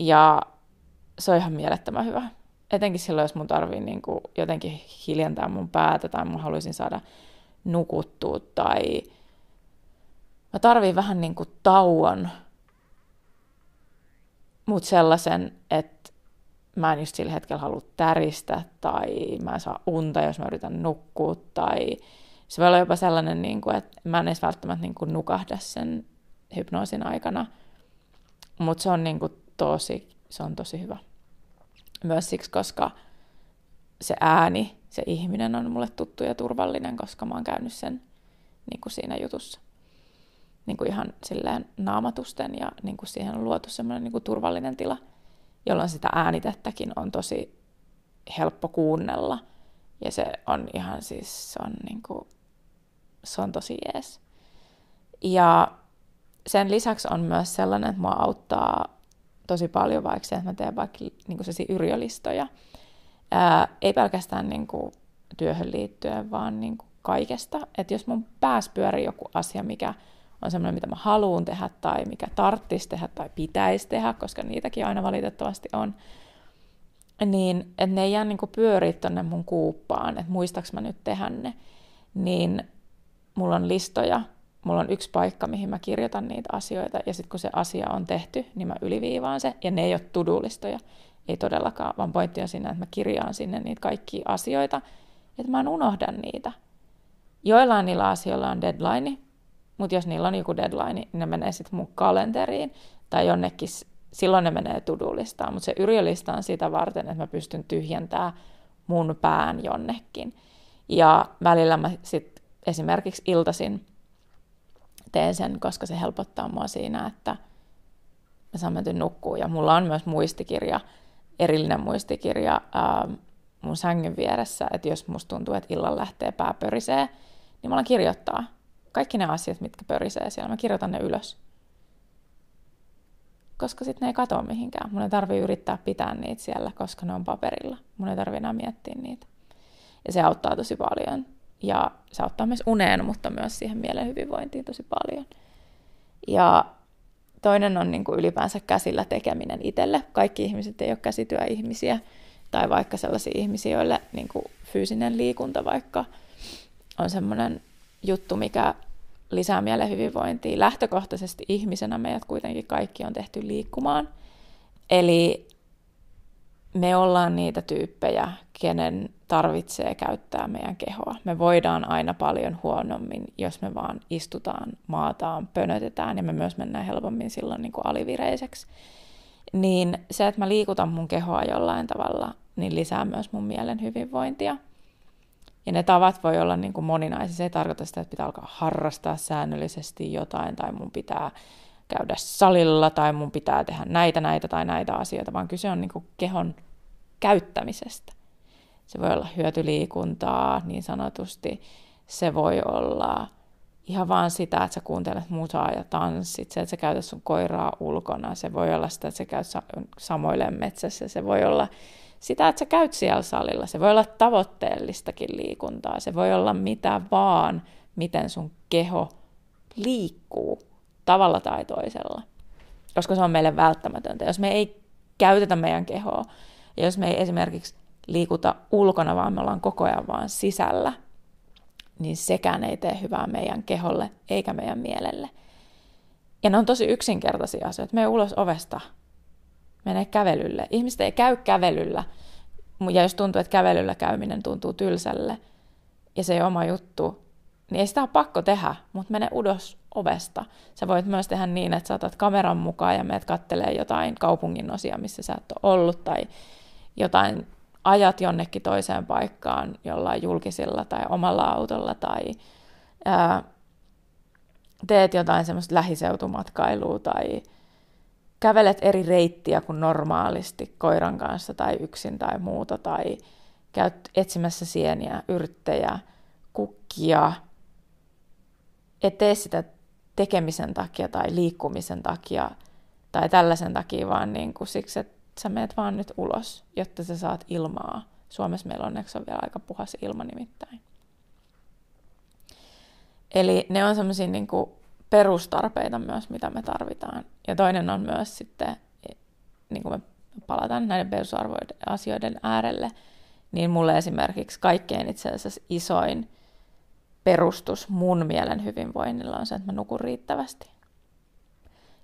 ja se on ihan mielettömän hyvä. Etenkin silloin, jos mun tarvii niin kuin jotenkin hiljentää mun päätä tai mun haluaisin saada nukuttua tai mä tarviin vähän niin kuin tauon, mutta sellaisen, että mä en just sillä hetkellä halua täristä tai mä en saa unta, jos mä yritän nukkua tai se voi olla jopa sellainen, niin kuin, että mä en edes välttämättä niin kuin nukahda sen hypnoosin aikana, mutta se on niin kuin tosi, se on tosi hyvä. Myös siksi, koska se ääni, se ihminen on mulle tuttu ja turvallinen, koska mä oon käynyt sen niin kuin siinä jutussa. Niin kuin ihan silleen naamatusten ja niin kuin siihen on luotu semmoinen niin kuin turvallinen tila, jolloin sitä äänitettäkin on tosi helppo kuunnella. Ja se on ihan siis, se on, niin kuin, se on tosi jees. Ja sen lisäksi on myös sellainen, että mua auttaa tosi paljon vaikka se, että mä teen vaikka niin kuin yrjölistoja. Ää, ei pelkästään niin kuin, työhön liittyen, vaan niin kuin, kaikesta. Että jos mun pääs pyörii joku asia, mikä on semmoinen, mitä mä haluan tehdä tai mikä tarttisi tehdä tai pitäisi tehdä, koska niitäkin aina valitettavasti on, niin että ne ei jää niin pyöriä tonne mun kuuppaan, että muistaks mä nyt tehdä ne, niin mulla on listoja, mulla on yksi paikka, mihin mä kirjoitan niitä asioita, ja sitten kun se asia on tehty, niin mä yliviivaan se, ja ne ei ole tudulistoja, ei todellakaan, vaan pointti on siinä, että mä kirjaan sinne niitä kaikkia asioita, että mä en unohda niitä. Joillain niillä asioilla on deadline, mutta jos niillä on joku deadline, niin ne menee sitten mun kalenteriin tai jonnekin, silloin ne menee tudulistaan. Mutta se yrjölista on sitä varten, että mä pystyn tyhjentämään mun pään jonnekin. Ja välillä mä sitten esimerkiksi iltasin teen sen, koska se helpottaa mua siinä, että mä saan menty nukkuu. Ja mulla on myös muistikirja, erillinen muistikirja ää, mun sängyn vieressä, että jos musta tuntuu, että illan lähtee pää pörisee, niin mä alan kirjoittaa kaikki ne asiat, mitkä pörisee siellä, mä kirjoitan ne ylös. Koska sitten ne ei katoa mihinkään. Mun ei tarvii yrittää pitää niitä siellä, koska ne on paperilla. Mun ei tarvii enää miettiä niitä. Ja se auttaa tosi paljon. Ja se auttaa myös uneen, mutta myös siihen mielen hyvinvointiin tosi paljon. Ja toinen on niin kuin ylipäänsä käsillä tekeminen itselle. Kaikki ihmiset ei ole käsityöihmisiä tai vaikka sellaisia ihmisiä, joille niin kuin fyysinen liikunta vaikka on semmoinen juttu, mikä lisää mielen hyvinvointia. Lähtökohtaisesti ihmisenä meidät kuitenkin kaikki on tehty liikkumaan. Eli me ollaan niitä tyyppejä, kenen tarvitsee käyttää meidän kehoa. Me voidaan aina paljon huonommin, jos me vaan istutaan, maataan, pönötetään ja me myös mennään helpommin silloin niin kuin alivireiseksi. Niin se, että mä liikutan mun kehoa jollain tavalla, niin lisää myös mun mielen hyvinvointia – ja ne tavat voi olla niin kuin moninaisia. Se ei tarkoita sitä, että pitää alkaa harrastaa säännöllisesti jotain, tai mun pitää käydä salilla, tai mun pitää tehdä näitä, näitä tai näitä asioita, vaan kyse on niin kuin kehon käyttämisestä. Se voi olla hyötyliikuntaa niin sanotusti. Se voi olla ihan vaan sitä, että sä kuuntelet musaa ja tanssit, se, että sä käytät sun koiraa ulkona, se voi olla sitä, että sä käyt samoille metsässä, se voi olla sitä, että sä käyt siellä salilla, se voi olla tavoitteellistakin liikuntaa, se voi olla mitä vaan, miten sun keho liikkuu tavalla tai toisella, koska se on meille välttämätöntä. Jos me ei käytetä meidän kehoa, ja jos me ei esimerkiksi liikuta ulkona, vaan me ollaan koko ajan vaan sisällä, niin sekään ei tee hyvää meidän keholle eikä meidän mielelle. Ja ne on tosi yksinkertaisia asioita. Mene ulos ovesta, mene kävelylle. Ihmiset ei käy kävelyllä, ja jos tuntuu, että kävelyllä käyminen tuntuu tylsälle, ja se ei oma juttu, niin ei sitä ole pakko tehdä, mutta mene ulos ovesta. Sä voit myös tehdä niin, että saatat kameran mukaan ja meet kattelee jotain kaupungin osia, missä sä et ole ollut, tai jotain ajat jonnekin toiseen paikkaan jollain julkisilla tai omalla autolla, tai ää, teet jotain semmoista lähiseutumatkailua, tai kävelet eri reittiä kuin normaalisti koiran kanssa tai yksin tai muuta, tai käyt etsimässä sieniä, yrttejä, kukkia, et tee sitä tekemisen takia tai liikkumisen takia tai tällaisen takia, vaan niin kuin siksi, että sä meet vaan nyt ulos, jotta sä saat ilmaa. Suomessa meillä onneksi on vielä aika puhas ilma nimittäin. Eli ne on semmoisia niin perustarpeita myös, mitä me tarvitaan. Ja toinen on myös sitten, niin kuin me palataan näiden perusasioiden äärelle, niin mulle esimerkiksi kaikkein itse asiassa isoin perustus mun mielen hyvinvoinnilla on se, että mä nukun riittävästi.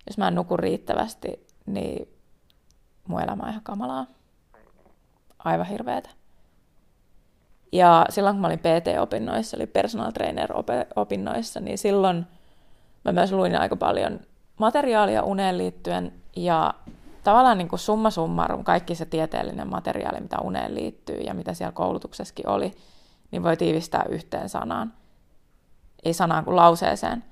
Jos mä en nuku riittävästi, niin mun elämä on ihan kamalaa. Aivan hirveetä. Ja silloin kun mä olin PT-opinnoissa, eli personal trainer-opinnoissa, niin silloin mä myös luin aika paljon materiaalia uneen liittyen ja tavallaan niin kuin summa summarum, kaikki se tieteellinen materiaali, mitä uneen liittyy ja mitä siellä koulutuksessakin oli, niin voi tiivistää yhteen sanaan ei sanaan kuin lauseeseen.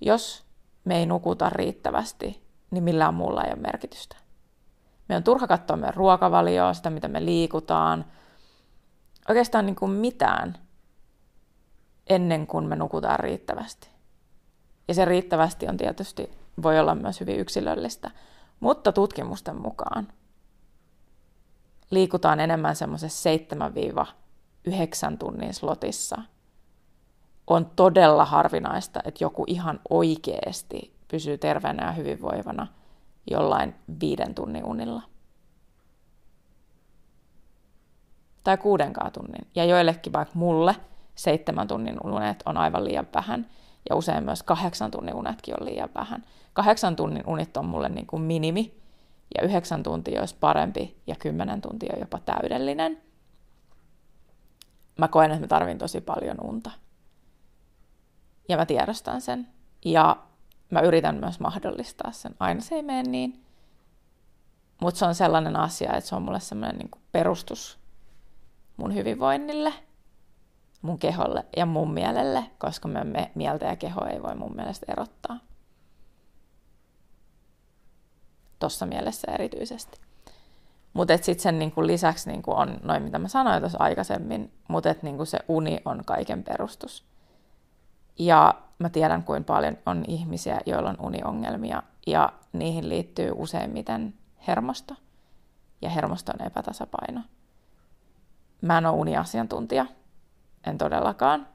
Jos me ei nukuta riittävästi, niin millään muulla ei ole merkitystä. Me on turha katsoa meidän ruokavalioa, sitä mitä me liikutaan, oikeastaan niin kuin mitään ennen kuin me nukutaan riittävästi. Ja se riittävästi on tietysti, voi olla myös hyvin yksilöllistä, mutta tutkimusten mukaan liikutaan enemmän semmoisessa 7-9 tunnin slotissa – on todella harvinaista, että joku ihan oikeasti pysyy terveenä ja hyvinvoivana jollain viiden tunnin unilla. Tai kuudenkaan tunnin. Ja joillekin vaikka mulle seitsemän tunnin unet on aivan liian vähän. Ja usein myös kahdeksan tunnin unetkin on liian vähän. Kahdeksan tunnin unit on mulle niin kuin minimi. Ja yhdeksän tuntia olisi parempi ja kymmenen tuntia jopa täydellinen. Mä koen, että mä tarvin tosi paljon unta ja mä tiedostan sen. Ja mä yritän myös mahdollistaa sen. Aina se ei mene niin. Mutta se on sellainen asia, että se on mulle sellainen niin perustus mun hyvinvoinnille, mun keholle ja mun mielelle, koska me, me mieltä ja keho ei voi mun mielestä erottaa. Tuossa mielessä erityisesti. Mutta sitten sen niinku lisäksi niinku on noin, mitä mä sanoin tuossa aikaisemmin, mutta niinku se uni on kaiken perustus. Ja mä tiedän, kuinka paljon on ihmisiä, joilla on uniongelmia, ja niihin liittyy useimmiten hermosto ja hermoston epätasapaino. Mä en ole uniasiantuntija, en todellakaan.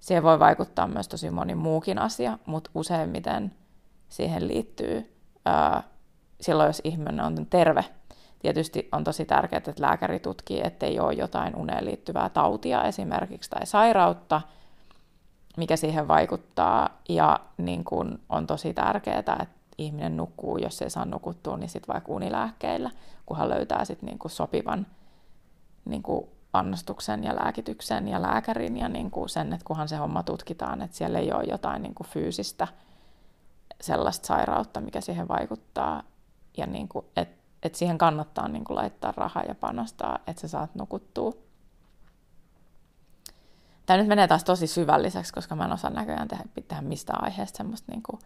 Siihen voi vaikuttaa myös tosi moni muukin asia, mutta useimmiten siihen liittyy ää, silloin, jos ihminen on terve. Tietysti on tosi tärkeää, että lääkäri tutkii, ettei ole jotain uneen liittyvää tautia esimerkiksi tai sairautta – mikä siihen vaikuttaa. Ja niin kun on tosi tärkeää, että ihminen nukkuu, jos ei saa nukuttua, niin sitten vaikka unilääkkeillä, kunhan löytää sit niin sopivan niin annostuksen ja lääkityksen ja lääkärin ja niin kuin sen, että kunhan se homma tutkitaan, että siellä ei ole jotain niin kuin fyysistä sellaista sairautta, mikä siihen vaikuttaa ja niin kuin, että et siihen kannattaa niin kuin laittaa rahaa ja panostaa, että sä saat nukuttua. Tämä nyt menee taas tosi syvälliseksi, koska mä en osaa näköjään tehdä, tehdä mistään aiheesta semmoista niin kuin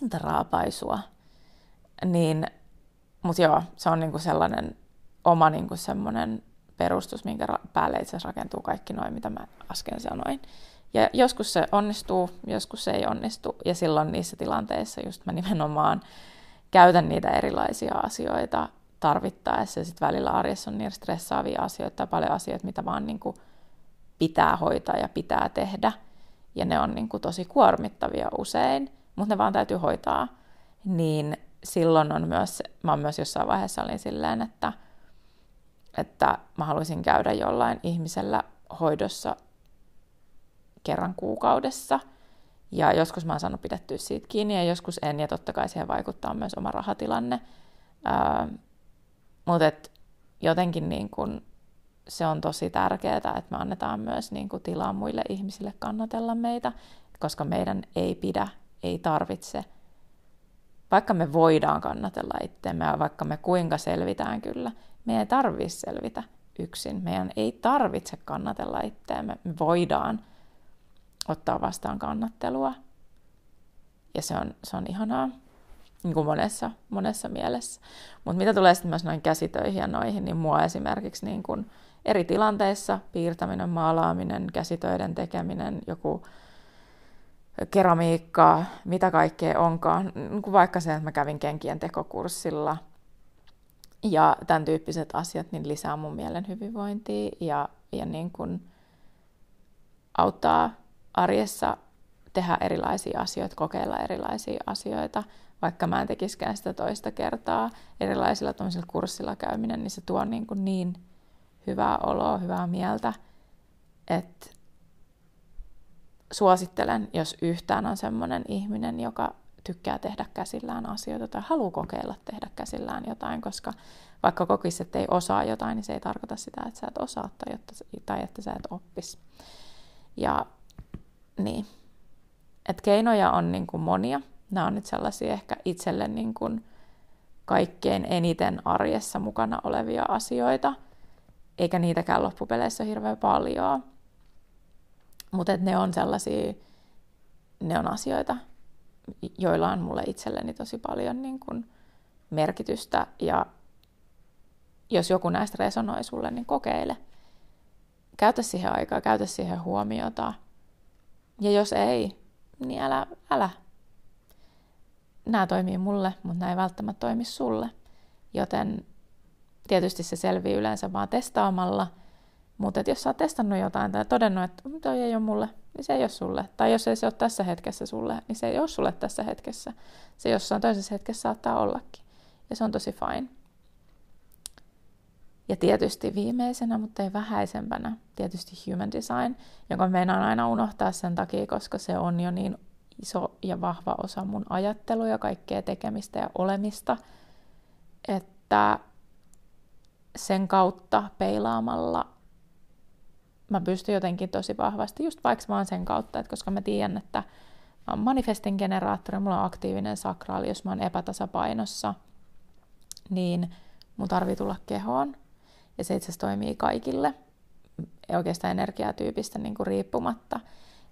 pintaraapaisua. Niin, mutta joo, se on niin kuin sellainen oma niin kuin semmoinen perustus, minkä päälle itse asiassa rakentuu kaikki noin, mitä mä äsken sanoin. Ja joskus se onnistuu, joskus se ei onnistu. Ja silloin niissä tilanteissa just mä nimenomaan käytän niitä erilaisia asioita tarvittaessa. Ja sitten välillä arjessa on niin stressaavia asioita tai paljon asioita, mitä vaan niin kuin pitää hoitaa ja pitää tehdä. Ja ne on niin kuin tosi kuormittavia usein, mutta ne vaan täytyy hoitaa. Niin silloin on myös, mä oon myös jossain vaiheessa olin silleen, että, että mä haluaisin käydä jollain ihmisellä hoidossa kerran kuukaudessa. Ja joskus mä oon saanut pidettyä siitä kiinni ja joskus en, ja totta kai siihen vaikuttaa myös oma rahatilanne. Öö, mutta jotenkin niin kun se on tosi tärkeää, että me annetaan myös niin kun tilaa muille ihmisille kannatella meitä, koska meidän ei pidä, ei tarvitse, vaikka me voidaan kannatella itseämme ja vaikka me kuinka selvitään kyllä, meidän ei tarvitse selvitä yksin. Meidän ei tarvitse kannatella itseämme. Me voidaan ottaa vastaan kannattelua. Ja se on, se on ihanaa niin kuin monessa, monessa mielessä. Mutta mitä tulee sitten myös noin käsitöihin ja noihin, niin mua esimerkiksi niin kuin eri tilanteissa, piirtäminen, maalaaminen, käsitöiden tekeminen, joku keramiikka, mitä kaikkea onkaan, niin kuin vaikka se, että mä kävin kenkien tekokurssilla ja tämän tyyppiset asiat, niin lisää mun mielen hyvinvointia ja, ja niin kuin auttaa arjessa tehdä erilaisia asioita, kokeilla erilaisia asioita, vaikka mä en tekisikään sitä toista kertaa erilaisilla kurssilla käyminen, niin se tuo niin, kuin niin hyvää oloa, hyvää mieltä, että suosittelen, jos yhtään on semmoinen ihminen, joka tykkää tehdä käsillään asioita tai haluaa kokeilla tehdä käsillään jotain, koska vaikka kokisi, että ei osaa jotain, niin se ei tarkoita sitä, että sä et osaa tai, että, tai että sä et oppisi. Ja niin. Et keinoja on niin kuin monia. Nämä on nyt sellaisia ehkä itselle niin kuin kaikkein eniten arjessa mukana olevia asioita, eikä niitäkään loppupeleissä hirveän paljon. Mutta ne on sellaisia, ne on asioita, joilla on mulle itselleni tosi paljon niin kuin merkitystä. Ja jos joku näistä resonoi sulle, niin kokeile. Käytä siihen aikaa, käytä siihen huomiota – ja jos ei, niin älä, älä. Nämä toimii mulle, mutta nämä ei välttämättä toimi sulle. Joten tietysti se selvii yleensä vaan testaamalla. Mutta jos sä oot testannut jotain tai todennut, että toi ei ole mulle, niin se ei ole sulle. Tai jos ei se ole tässä hetkessä sulle, niin se ei ole sulle tässä hetkessä. Se jossain toisessa hetkessä saattaa ollakin. Ja se on tosi fine. Ja tietysti viimeisenä, mutta ei vähäisempänä, tietysti human design, jonka meinaan aina unohtaa sen takia, koska se on jo niin iso ja vahva osa mun ajattelua ja kaikkea tekemistä ja olemista, että sen kautta peilaamalla mä pystyn jotenkin tosi vahvasti, just vaikka vaan sen kautta, että koska mä tiedän, että mä oon manifestin generaattori, mulla on aktiivinen sakraali, jos mä oon epätasapainossa, niin mun tarvii tulla kehoon ja se itse asiassa toimii kaikille, oikeastaan energiatyypistä niin kuin riippumatta.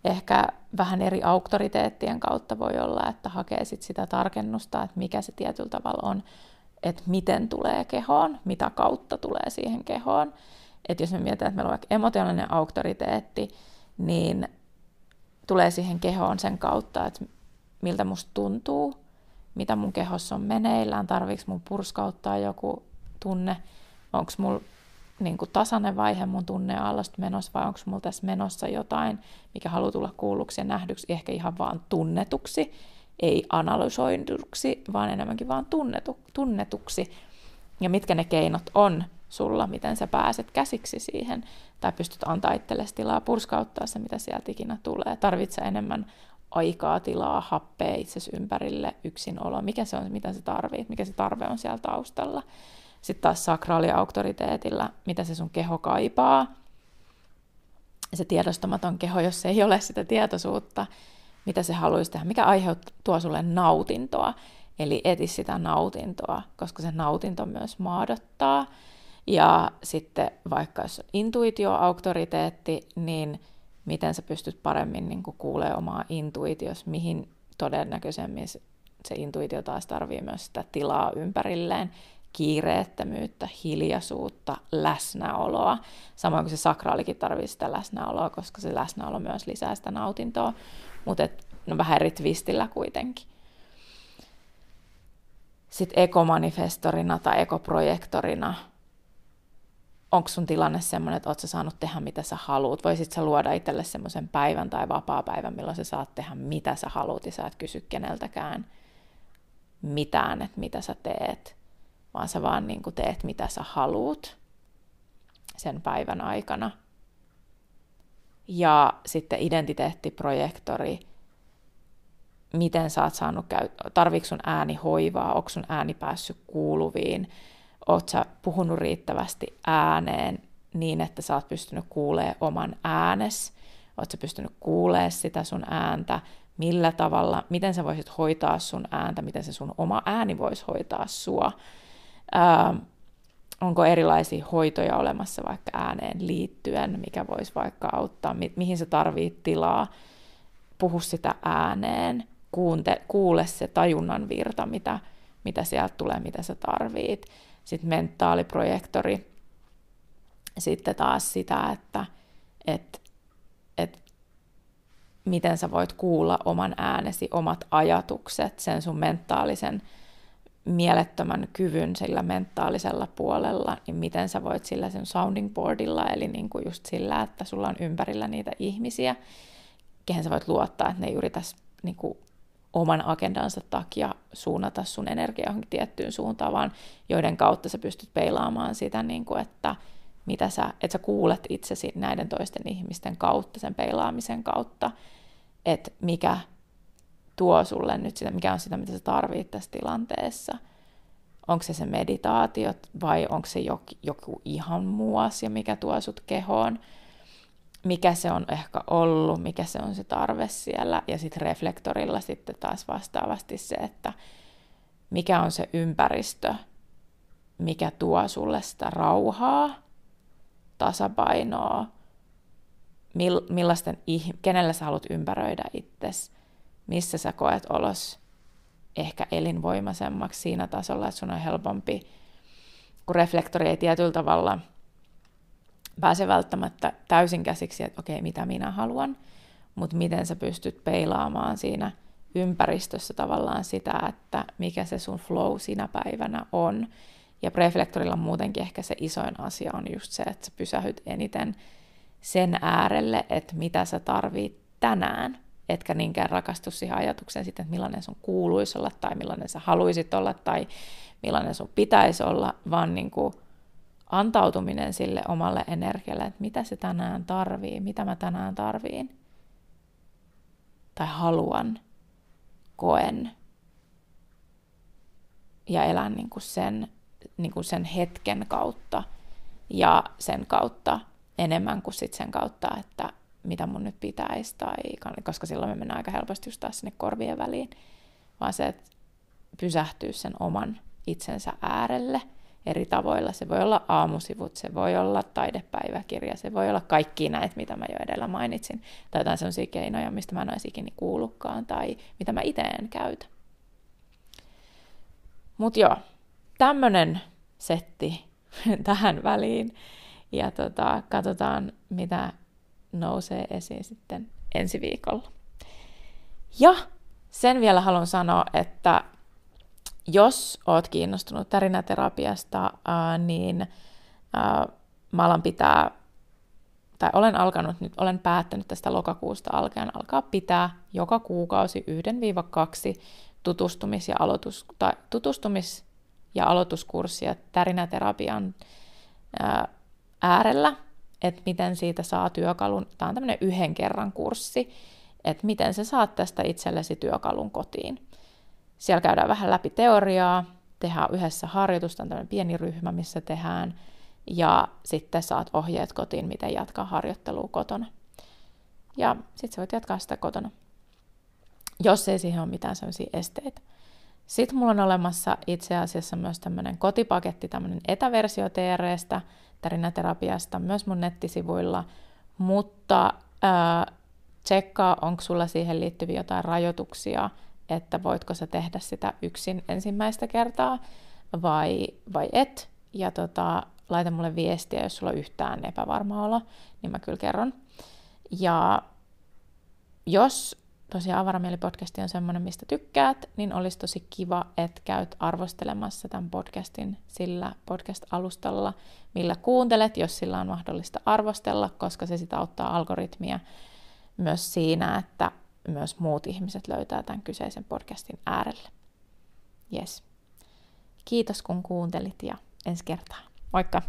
Ehkä vähän eri auktoriteettien kautta voi olla, että hakee sit sitä tarkennusta, että mikä se tietyllä tavalla on, että miten tulee kehoon, mitä kautta tulee siihen kehoon. Että jos me mietitään, että meillä on vaikka emotionaalinen auktoriteetti, niin tulee siihen kehoon sen kautta, että miltä musta tuntuu, mitä mun kehossa on meneillään, tarviiko mun purskauttaa joku tunne, onko mulla niin tasainen vaihe mun tunnealasta menossa vai onko mulla tässä menossa jotain, mikä haluaa tulla kuulluksi ja nähdyksi, ehkä ihan vaan tunnetuksi, ei analysoiduksi, vaan enemmänkin vaan tunnetu, tunnetuksi. Ja mitkä ne keinot on sulla, miten sä pääset käsiksi siihen, tai pystyt antaa itsellesi tilaa purskauttaa se, mitä sieltä ikinä tulee. Tarvitse enemmän aikaa, tilaa, happea itsesi ympärille, yksinolo, mikä se on, mitä se tarvii, mikä se tarve on siellä taustalla. Sitten taas sakraaliauktoriteetilla, mitä se sun keho kaipaa. Se tiedostamaton keho, jos ei ole sitä tietoisuutta, mitä se haluaisi tehdä, mikä aiheuttaa tuo sulle nautintoa. Eli eti sitä nautintoa, koska se nautinto myös maadottaa. Ja sitten vaikka jos on intuitioauktoriteetti, niin miten sä pystyt paremmin niin kuulemaan omaa intuitios, mihin todennäköisemmin se intuitio taas tarvii myös sitä tilaa ympärilleen, kiireettömyyttä, hiljaisuutta, läsnäoloa. Samoin kuin se sakraalikin tarvitsee sitä läsnäoloa, koska se läsnäolo myös lisää sitä nautintoa, mutta no vähän eri twistillä kuitenkin. Sitten ekomanifestorina tai ekoprojektorina, onko sun tilanne semmoinen, että oot sä saanut tehdä mitä sä haluat? Voisit sä luoda itselle semmoisen päivän tai vapaa-päivän, milloin sä saat tehdä mitä sä haluat ja sä et kysy keneltäkään mitään, että mitä sä teet, vaan sä vaan niin teet mitä sä haluat sen päivän aikana. Ja sitten identiteettiprojektori, miten sä oot saanut käy, tarviiko sun ääni hoivaa, onko sun ääni päässyt kuuluviin, oot sä puhunut riittävästi ääneen niin, että sä oot pystynyt kuulemaan oman äänes, oot sä pystynyt kuulemaan sitä sun ääntä, millä tavalla, miten sä voisit hoitaa sun ääntä, miten se sun oma ääni voisi hoitaa sua. Ää, onko erilaisia hoitoja olemassa vaikka ääneen liittyen, mikä voisi vaikka auttaa, mi- mihin sä tarvit tilaa, puhu sitä ääneen, kuunte, kuule se tajunnan virta, mitä, mitä sieltä tulee, mitä sä tarvit. Sitten mentaaliprojektori, sitten taas sitä, että et, et, miten sä voit kuulla oman äänesi, omat ajatukset, sen sun mentaalisen mielettömän kyvyn sillä mentaalisella puolella, niin miten sä voit sillä sen sounding boardilla, eli niin kuin just sillä, että sulla on ympärillä niitä ihmisiä, kehen sä voit luottaa, että ne ei yritä niin kuin oman agendansa takia suunnata sun energiaa johonkin tiettyyn suuntaan, vaan joiden kautta sä pystyt peilaamaan sitä, niin kuin, että mitä sä, että sä kuulet itsesi näiden toisten ihmisten kautta, sen peilaamisen kautta, että mikä tuo sulle nyt sitä, mikä on sitä, mitä sä tarvitset tässä tilanteessa. Onko se se meditaatiot vai onko se joku, joku ihan muu asia, mikä tuo sut kehoon mikä se on ehkä ollut, mikä se on se tarve siellä, ja sitten reflektorilla sitten taas vastaavasti se, että mikä on se ympäristö, mikä tuo sulle sitä rauhaa, tasapainoa, millaisten, kenellä sä haluat ympäröidä itsesi, missä sä koet olos ehkä elinvoimaisemmaksi siinä tasolla, että sun on helpompi, kun reflektori ei tietyllä tavalla – pääse välttämättä täysin käsiksi, että okei, mitä minä haluan, mutta miten sä pystyt peilaamaan siinä ympäristössä tavallaan sitä, että mikä se sun flow siinä päivänä on. Ja preflektorilla muutenkin ehkä se isoin asia on just se, että sä pysähyt eniten sen äärelle, että mitä sä tarvit tänään, etkä niinkään rakastu siihen ajatukseen sitten, että millainen sun kuuluisi olla tai millainen sä haluisit olla tai millainen sun pitäisi olla, vaan niin kuin antautuminen sille omalle energialle, että mitä se tänään tarvii, mitä mä tänään tarviin. Tai haluan, koen. Ja elän niin kuin sen, niin kuin sen hetken kautta ja sen kautta enemmän kuin sit sen kautta, että mitä mun nyt pitäisi, tai, koska silloin me mennään aika helposti just taas sinne korvien väliin, vaan se, että pysähtyy sen oman itsensä äärelle – eri tavoilla. Se voi olla aamusivut, se voi olla taidepäiväkirja, se voi olla kaikki näitä, mitä mä jo edellä mainitsin, tai jotain sellaisia keinoja, mistä mä en olisi ikinä kuullutkaan, tai mitä mä itse en käytä. Mutta joo, tämmönen setti tähän väliin, ja tota, katsotaan, mitä nousee esiin sitten ensi viikolla. Ja sen vielä haluan sanoa, että jos oot kiinnostunut tärinäterapiasta, ää, niin ää, mä alan pitää, tai olen alkanut nyt, olen päättänyt tästä lokakuusta alkaen alkaa pitää joka kuukausi 1-2 tutustumis- ja, aloitus, tai tutustumis- ja aloituskurssia tärinäterapian ää, äärellä, että miten siitä saa työkalun. Tämä on tämmöinen yhden kerran kurssi, että miten sä saat tästä itsellesi työkalun kotiin. Siellä käydään vähän läpi teoriaa, tehdään yhdessä harjoitusta, on tämmöinen pieni ryhmä, missä tehdään, ja sitten saat ohjeet kotiin, miten jatkaa harjoittelua kotona. Ja sitten sä voit jatkaa sitä kotona, jos ei siihen ole mitään sellaisia esteitä. Sitten mulla on olemassa itse asiassa myös tämmöinen kotipaketti, tämmöinen etäversio TRstä, tärinäterapiasta, myös mun nettisivuilla, mutta äh, tsekkaa, onko sulla siihen liittyviä jotain rajoituksia, että voitko sä tehdä sitä yksin ensimmäistä kertaa, vai, vai et. Ja tota, laita mulle viestiä, jos sulla on yhtään epävarma olo, niin mä kyllä kerron. Ja jos tosiaan Avaramieli-podcasti on semmoinen, mistä tykkäät, niin olisi tosi kiva, että käyt arvostelemassa tämän podcastin sillä podcast-alustalla, millä kuuntelet, jos sillä on mahdollista arvostella, koska se sitä auttaa algoritmia myös siinä, että myös muut ihmiset löytää tämän kyseisen podcastin äärelle. Yes. Kiitos kun kuuntelit ja ensi kertaa. Moikka!